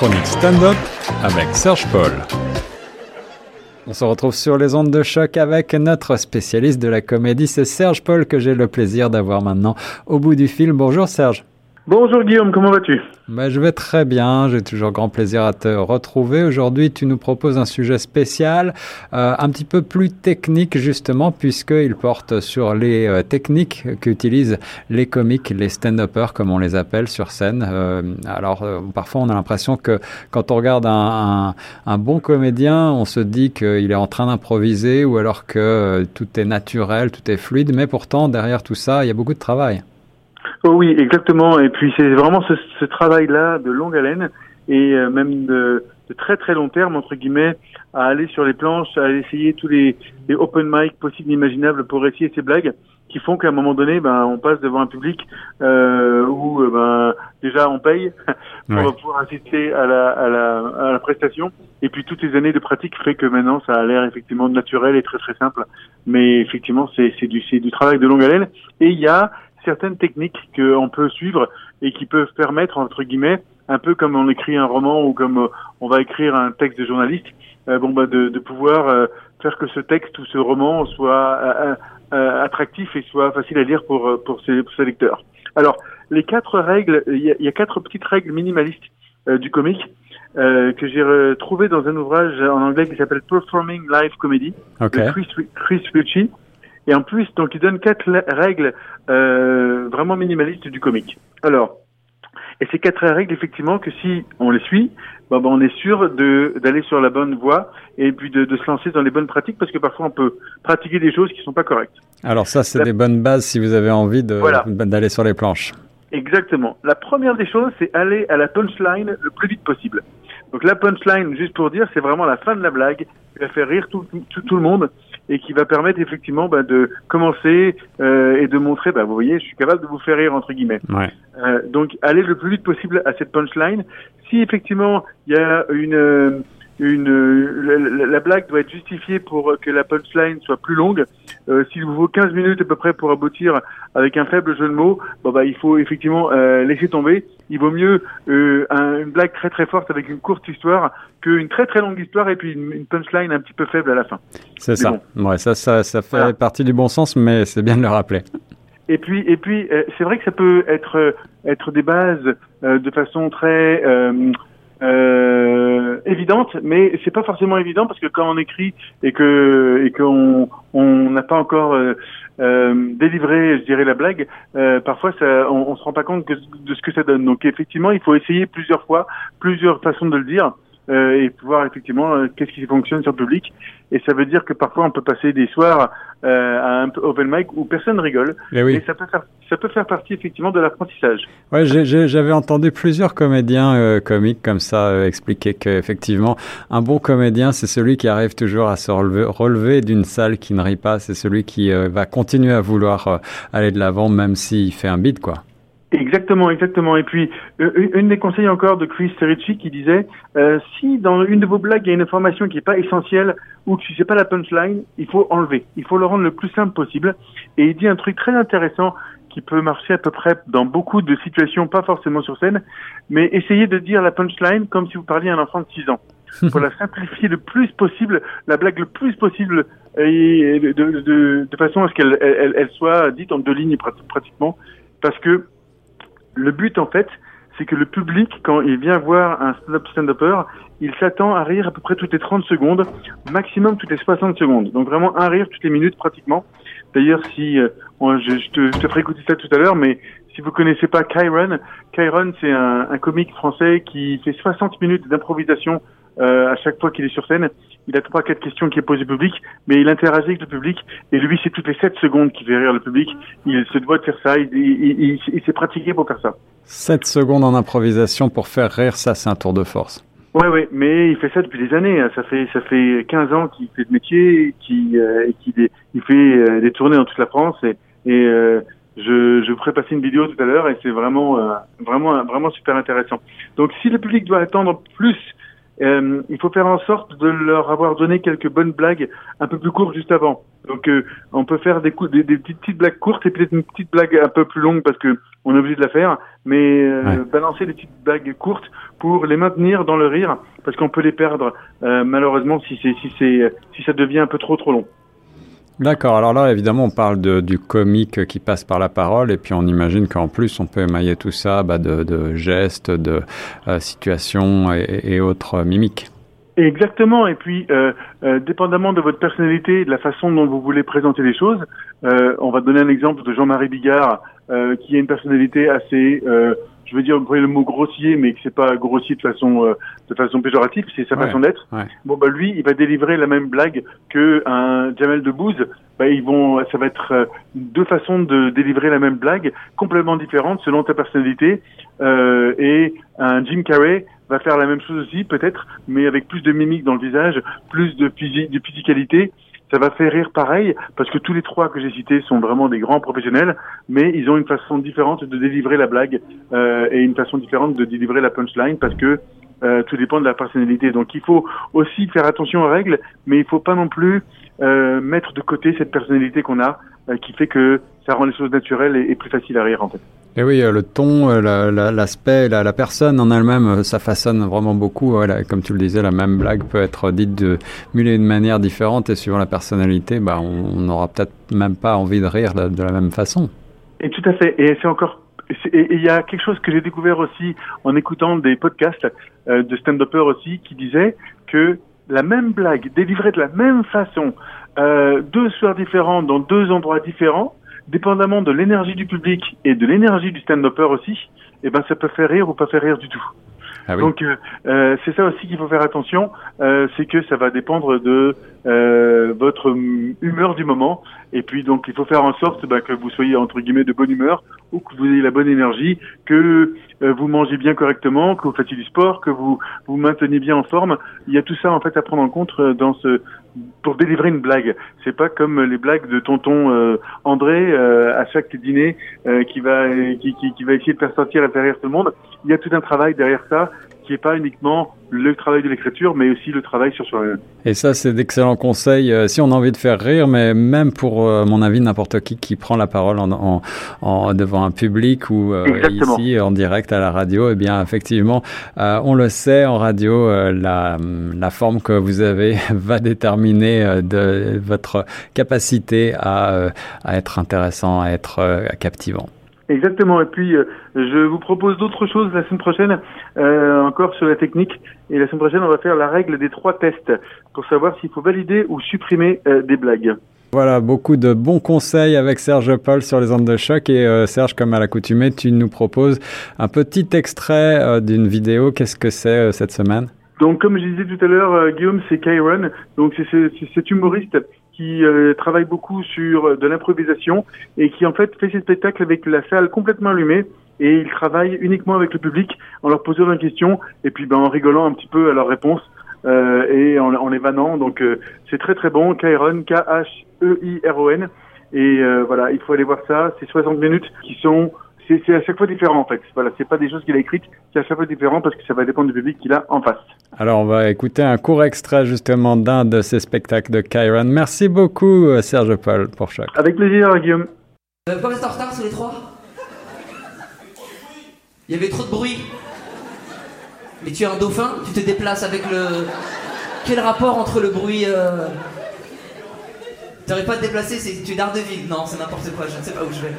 chronique stand-up avec Serge Paul. On se retrouve sur les ondes de choc avec notre spécialiste de la comédie, c'est Serge Paul que j'ai le plaisir d'avoir maintenant au bout du film. Bonjour Serge. Bonjour Guillaume, comment vas-tu? Bah, Je vais très bien, j'ai toujours grand plaisir à te retrouver. Aujourd'hui, tu nous proposes un sujet spécial, euh, un petit peu plus technique justement, puisqu'il porte sur les euh, techniques qu'utilisent les comiques, les stand-uppers comme on les appelle sur scène. Euh, alors, parfois on a l'impression que quand on regarde un, un, bon comédien, on se dit qu'il est en train d'improviser ou alors que tout est naturel, tout est fluide, mais pourtant derrière tout ça, il y a beaucoup de travail. Oh oui, exactement. Et puis c'est vraiment ce, ce travail-là de longue haleine et euh, même de, de, très très long terme entre guillemets à aller sur les planches, à essayer tous les, les open mic possibles et imaginables pour essayer ces blagues qui font qu'à un moment donné, ben, on passe devant un public euh, où euh, ben, déjà on paye pour pouvoir assister à la, à, la, à la prestation. Et puis toutes les années de pratique fait que maintenant ça a l'air effectivement naturel et très très simple. Mais effectivement, c'est du, du travail de longue haleine. Et il y a certaines techniques qu'on peut suivre et qui peuvent permettre, entre guillemets, un peu comme on écrit un roman ou comme euh, on va écrire un texte de journaliste, euh, bon bah de, de pouvoir euh, faire que ce texte ou ce roman soit attractif et soit facile à lire pour pour ses, pour ses lecteurs. Alors les quatre règles, il y a, y a, quatre petites règles minimalistes du comique que j'ai trouvé dans un ouvrage en anglais qui s'appelle Performing Live Comedy de Chris, Chris Ritchie. Et en plus, donc, il donne quatre règles euh, vraiment minimalistes du comique. Alors, et ces quatre règles, effectivement, que si on les suit, ben, ben on est sûr de d'aller sur la bonne voie et puis de, de, se lancer dans les bonnes pratiques parce que parfois on peut pratiquer des choses qui sont pas correctes. Alors ça, c'est des bonnes bases si vous avez envie de d'aller sur les planches. Exactement. La première des choses, c'est aller à la punchline le plus vite possible. Donc la punchline, juste pour dire, c'est vraiment la fin de la blague qui va faire rire tout, tout, tout le monde et qui va permettre effectivement bah, de commencer euh, et de montrer, bah, vous voyez, je suis capable de vous faire rire entre guillemets. Ouais. Euh, donc aller le plus vite possible à cette punchline. Si effectivement il y a une une la, blague doit être justifiée pour que la punchline soit plus longue. Euh, S'il vous faut 15 minutes à peu près pour aboutir avec un faible jeu de mots, bon bah il faut effectivement euh, laisser tomber. Il vaut mieux euh, une blague très très forte avec une courte histoire qu'une très très longue histoire et puis une, punchline un petit peu faible à la fin. C'est ça. Ouais, ça ça ça fait partie du bon sens, mais c'est bien de le rappeler. Et puis, et puis, euh, c'est vrai que ça peut être être des bases euh, de façon très euh, évidente, mais c'est pas forcément évident parce que quand on écrit et que et qu'on on n'a pas encore euh, euh, délivré, je dirais la blague, euh, parfois ça, on, on se rend pas compte de ce que ça donne. Donc effectivement, il faut essayer plusieurs fois, plusieurs façons de le dire. Euh, et voir effectivement euh, qu'est-ce qui fonctionne sur le public. Et ça veut dire que parfois on peut passer des soirs euh, à un open mic où personne rigole. Eh et, oui. ça peut faire ça peut faire partie effectivement de l'apprentissage. Ouais, j'avais entendu plusieurs comédiens euh, comiques comme ça euh, expliquer qu'effectivement un bon comédien c'est celui qui arrive toujours à se relever, relever d'une salle qui ne rit pas, c'est celui qui va continuer à vouloir aller de l'avant même s'il fait un beat quoi. Exactement, exactement. Et puis, euh, une des conseils encore de Chris Ricci qui disait, euh, si dans une de vos blagues, il y a une information qui n'est pas essentielle ou que c'est pas la punchline, il faut enlever. Il faut le rendre le plus simple possible. Et il dit un truc très intéressant qui peut marcher à peu près dans beaucoup de situations, pas forcément sur scène, mais essayez de dire la punchline comme si vous parliez à un enfant de 6 ans. pour la simplifier le plus possible, la blague le plus possible, et de, de, de, de façon à ce qu'elle elle, elle soit dite en deux lignes pratiquement, parce que le but, en fait, c'est que le public, quand il vient voir un stand-up stand-upper, il s'attend à rire à peu près toutes les 30 secondes, maximum toutes les 60 secondes. Donc vraiment un rire toutes les minutes pratiquement. D'ailleurs, si euh, je, je, te, je, te, ferai écouter ça tout à l'heure, mais si vous connaissez pas Kyron, Kyron c'est un, un comique français qui fait 60 minutes d'improvisation euh, à chaque fois qu'il est sur scène. Il a trois, quatre questions qui est posées au public, mais il interagit avec le public. Et lui, c'est toutes les sept secondes qu'il fait rire le public. Il se doit de faire ça. Il, il, il, il s'est pratiqué pour faire ça. 7 secondes en improvisation pour faire rire, ça, c'est un tour de force. Ouais, ouais, mais il fait ça depuis des années. Ça fait ça fait 15 ans qu'il fait ce métier, qu'il euh, il fait euh, des tournées dans toute la France et, et euh, je, je vous ferai passer une vidéo tout à l'heure et c'est vraiment euh, vraiment vraiment super intéressant. Donc si le public doit attendre plus euh, il faut faire en sorte de leur avoir donné quelques bonnes blagues un peu plus courtes juste avant. Donc euh, on peut faire des, des, des, petites blagues courtes et peut-être une petite blague un peu plus longue parce que on est obligé de la faire, mais euh, balancer des petites blagues courtes pour les maintenir dans le rire parce qu'on peut les perdre malheureusement si c'est si c'est si ça devient un peu trop trop long. D'accord. Alors là, évidemment, on parle de, du comique qui passe par la parole, et puis on imagine qu'en plus, on peut émailler tout ça bah, de, de, gestes, de euh, situations et, et, autres mimiques. Exactement. Et puis, euh, euh, dépendamment de votre personnalité, de la façon dont vous voulez présenter les choses, euh, on va donner un exemple de Jean-Marie Bigard, euh, qui a une personnalité assez je veux dire, vous le mot grossier, mais que c'est pas grossier de façon euh, de façon péjorative, c'est sa façon d'être. Bon bah lui, il va délivrer la même blague que un Jamel Debbouze. Bah ils vont, ça va être euh, deux façons de délivrer la même blague, complètement différentes selon ta personnalité. Euh, et un Jim Carrey va faire la même chose aussi, peut-être, mais avec plus de mimique dans le visage, plus de, physique, de physicalité ça va faire rire pareil, parce que tous les trois que j'ai cités sont vraiment des grands professionnels, mais ils ont une façon différente de délivrer la blague euh, et une façon différente de délivrer la punchline, parce que euh, tout dépend de la personnalité. Donc il faut aussi faire attention aux règles, mais il faut pas non plus euh, mettre de côté cette personnalité qu'on a, euh, qui fait que ça rend les choses naturelles et, et plus faciles à rire en fait. Et oui, euh, le ton, euh, l'aspect, la, personne en elle-même, euh, ça façonne vraiment beaucoup. Comme tu le disais, la même blague peut être dite de mille et une manières différentes et suivant la personnalité, bah, on n'aura peut-être même pas envie de rire de, la même façon. Et tout à fait. Et c'est encore il y a quelque chose que j'ai découvert aussi en écoutant des podcasts de stand-uppers aussi qui disaient que la même blague délivrée de la même façon, deux soirs différents dans deux endroits différents, dépendamment de l'énergie du public et de l'énergie du stand-upper aussi, eh ben ça peut faire rire ou pas faire rire du tout. Ah Donc euh, euh, c'est ça aussi qu'il faut faire attention, euh, c'est que ça va dépendre de euh, votre humeur du moment. Et puis donc il faut faire en sorte bah, que vous soyez entre guillemets de bonne humeur ou que vous ayez la bonne énergie, que euh, vous mangez bien correctement, que vous fassiez du sport, que vous vous maintenez bien en forme. Il y a tout ça en fait à prendre en compte dans ce pour délivrer une blague. C'est pas comme les blagues de tonton euh, André euh, à chaque dîner euh, qui va qui, qui, qui, va essayer de faire sortir et faire rire tout le monde. Il y a tout un travail derrière ça qui est pas uniquement le travail de l'écriture, mais aussi le travail sur soi-même. Et ça, c'est d'excellents conseils. Euh, si on a envie de faire rire, mais même pour euh, mon avis, n'importe qui qui prend la parole en, en, en devant un public ou euh, ici en direct à la radio, eh bien, effectivement, on le sait en radio, la, la forme que vous avez va déterminer de votre capacité à, à être intéressant, à être captivant. Exactement. Et puis, euh, je vous propose d'autres choses la semaine prochaine, euh, encore sur la technique. Et la semaine prochaine, on va faire la règle des trois tests pour savoir s'il faut valider ou supprimer euh, des blagues. Voilà, beaucoup de bons conseils avec Serge Paul sur les ondes de choc. Et euh, Serge, comme à l'accoutumée, tu nous proposes un petit extrait d'une vidéo. Qu'est-ce que c'est cette semaine? Donc, comme je disais tout à l'heure, Guillaume, c'est Kyron. Donc, c'est cet humoriste qui euh, travaille beaucoup sur euh, de l'improvisation et qui en fait fait ses spectacles avec la salle complètement allumée et il travaille uniquement avec le public en leur posant des questions et puis ben, en rigolant un petit peu à leurs réponses euh, et en, en, les vannant. Donc euh, c'est très très bon. Kairon, K-H-E-I-R-O-N. Et voilà, il faut aller voir ça. C'est 60 minutes qui sont c'est à chaque fois différent en fait. Voilà, c'est pas des choses qu'il a écrites, c'est à chaque fois différent parce que ça va dépendre du public qu'il a en face. Alors on va écouter un court extrait justement d'un de ces spectacles de Kyron. Merci beaucoup euh, Serge Paul pour chaque. Avec plaisir Guillaume. Euh, pourquoi vous êtes en retard sur les trois? Il y avait trop de bruit. Mais tu es un dauphin, tu te déplaces avec le. Quel rapport entre le bruit euh... T'arrives pas à te déplacer, c'est tu es d'Ardeville Non, c'est n'importe quoi, je ne sais pas où je vais.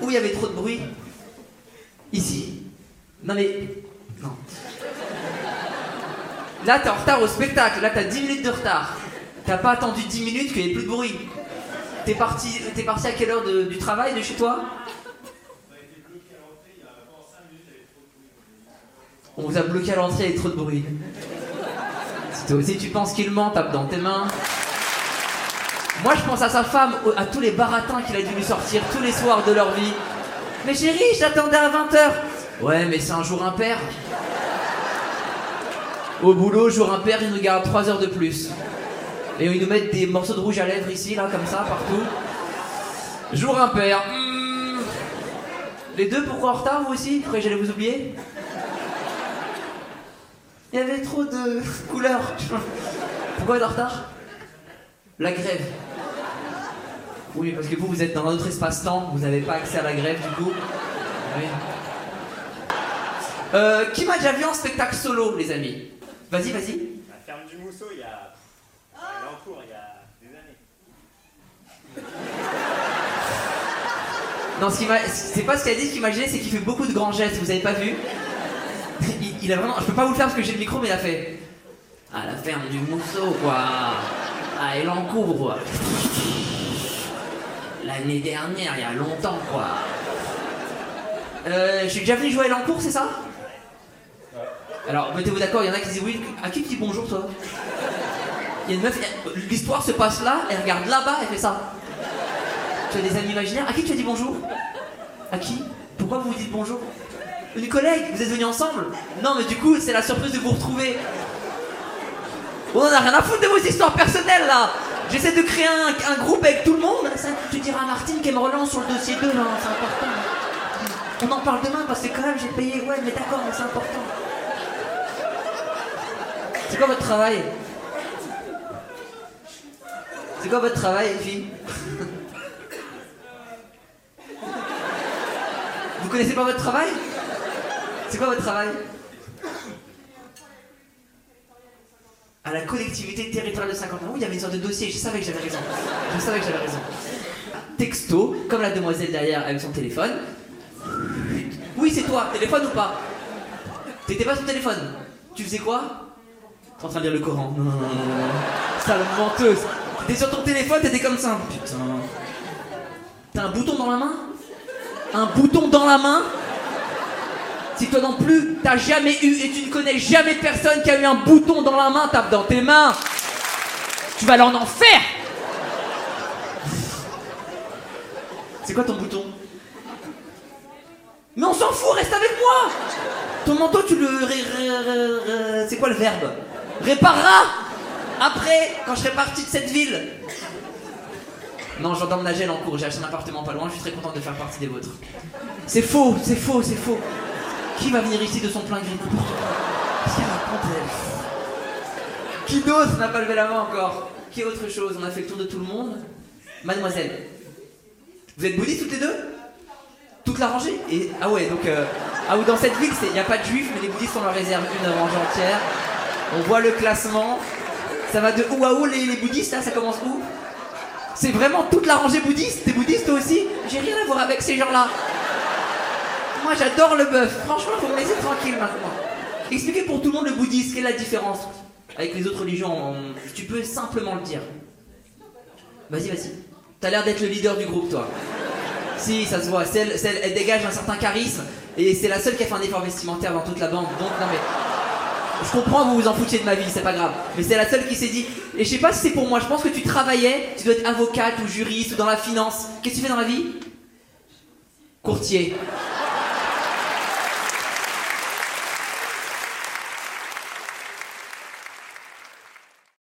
Où il y avait trop de bruit Ici. Non mais. Non. Là, t'es en retard au spectacle. Là, t'as 10 minutes de retard. T'as pas attendu 10 minutes qu'il n'y ait plus de bruit. T'es parti, es parti à quelle heure du travail de chez toi On vous a bloqué à l'entrée, avait trop de bruit. Si tu penses qu'il ment, tape dans tes mains. Moi, je pense à sa femme, à tous les baratins qu'il a dû lui sortir tous les soirs de leur vie. Mais chérie, j'attendais à 20h. Ouais, mais c'est un jour impair. Au boulot, jour impair, ils nous gardent 3 heures de plus. Et ils nous mettent des morceaux de rouge à lèvres ici, là, comme ça, partout. Jour impair. Hmm. Les deux, pourquoi en retard, vous aussi? Pourquoi j'allais vous oublier? Il y avait trop de couleurs. Pourquoi en retard? La grève. Oui, parce que vous, vous êtes dans un autre espace-temps, vous n'avez pas accès à la grève du coup. Oui. Euh, qui m'a déjà vu en spectacle solo, les amis Vas-y, vas-y. La ferme du Mousseau, il y a. À l'encours, il y a des années. Non, ce qui m'a- c'est pas ce qu'il a dit, ce qu'il m'a gêné, c'est qu'il fait beaucoup de grands gestes, vous avez pas vu il, il a vraiment. Je peux pas vous le faire parce que j'ai le micro, mais il a fait. À la ferme du Mousseau, quoi. À Elancourt. L'année dernière, il y a longtemps, quoi. Euh, je suis déjà venu jouer à Elancourt, c'est ça? Alors, mettez-vous d'accord, il y en a qui disent oui. À qui tu dis bonjour, toi? Il y a une meuf, l'histoire se passe là, elle regarde là-bas, elle fait ça. Tu as des amis imaginaires? À qui tu as dit bonjour? À qui? Pourquoi vous vous dites bonjour? Une collègue Vous êtes venus ensemble? Non, mais du coup, c'est la surprise de vous retrouver. On en a rien à foutre de vos histoires personnelles là J'essaie de créer un, un groupe avec tout le monde. Ça, tu diras à Martine qu'elle me relance sur le dossier 2 là, c'est important. On en parle demain parce que quand même j'ai payé. Ouais, mais d'accord, mais c'est important. C'est quoi votre travail? C'est quoi votre travail, les filles Vous connaissez pas votre travail? C'est quoi votre travail? À la collectivité territoriale de 50 ans. Oui, il y avait une sorte de dossier, je savais que j'avais raison. Je savais que j'avais raison. Texto, comme la demoiselle derrière avec son téléphone. Oui, c'est toi, téléphone ou pas? T'étais pas sur téléphone. Tu faisais quoi? T'es en train de lire le Coran. Non, non. Sale menteuse. T'étais sur ton téléphone, t'étais comme ça. Putain. T'as un bouton dans la main? Un bouton dans la main? Si toi non plus, t'as jamais eu et tu ne connais jamais personne qui a eu un bouton dans la main, tape dans tes mains. Tu vas aller en enfer C'est quoi ton bouton? Mais on s'en fout, reste avec moi Ton manteau, tu le... C'est quoi le verbe? Répareras Après, quand je serai parti de cette ville non, je d'emménager en cours, j'ai acheté un appartement pas loin, je suis très contente de faire partie des vôtres. C'est faux, c'est faux, c'est faux. Qui va venir ici de son plein gré. Qu'est-ce qu'elle raconte, Qui d'autre n'a pas levé la main encore Qui a autre chose On a fait le tour de tout le monde. Mademoiselle, vous êtes bouddhistes toutes les deux Toute la rangée ah ouais, donc euh, ah oui, dans cette ville, il n'y a pas de juifs, mais les bouddhistes on leur réserve une rangée entière. On voit le classement. Ça va de où à où les, les bouddhistes là Ça commence où c'est vraiment toute la rangée bouddhiste T'es bouddhiste toi aussi J'ai rien à voir avec ces gens-là. J'adore le bœuf. Franchement, faut me laisser tranquille maintenant. Expliquez pour tout le monde le bouddhisme, quelle est la différence avec les autres religions on- Tu peux simplement le dire. Vas-y, vas-y. T'as l'air d'être le leader du groupe, toi. Si, ça se voit. Elle dégage un certain charisme et c'est la seule qui a fait un effort vestimentaire dans toute la bande. Donc, non mais. Je comprends, vous vous en foutiez de ma vie, c'est pas grave. Mais c'est la seule qui s'est dit. Et je sais pas si c'est pour moi, je pense que tu travaillais, tu dois être avocate ou juriste ou dans la finance. Qu'est-ce que tu fais dans la vie? Courtier.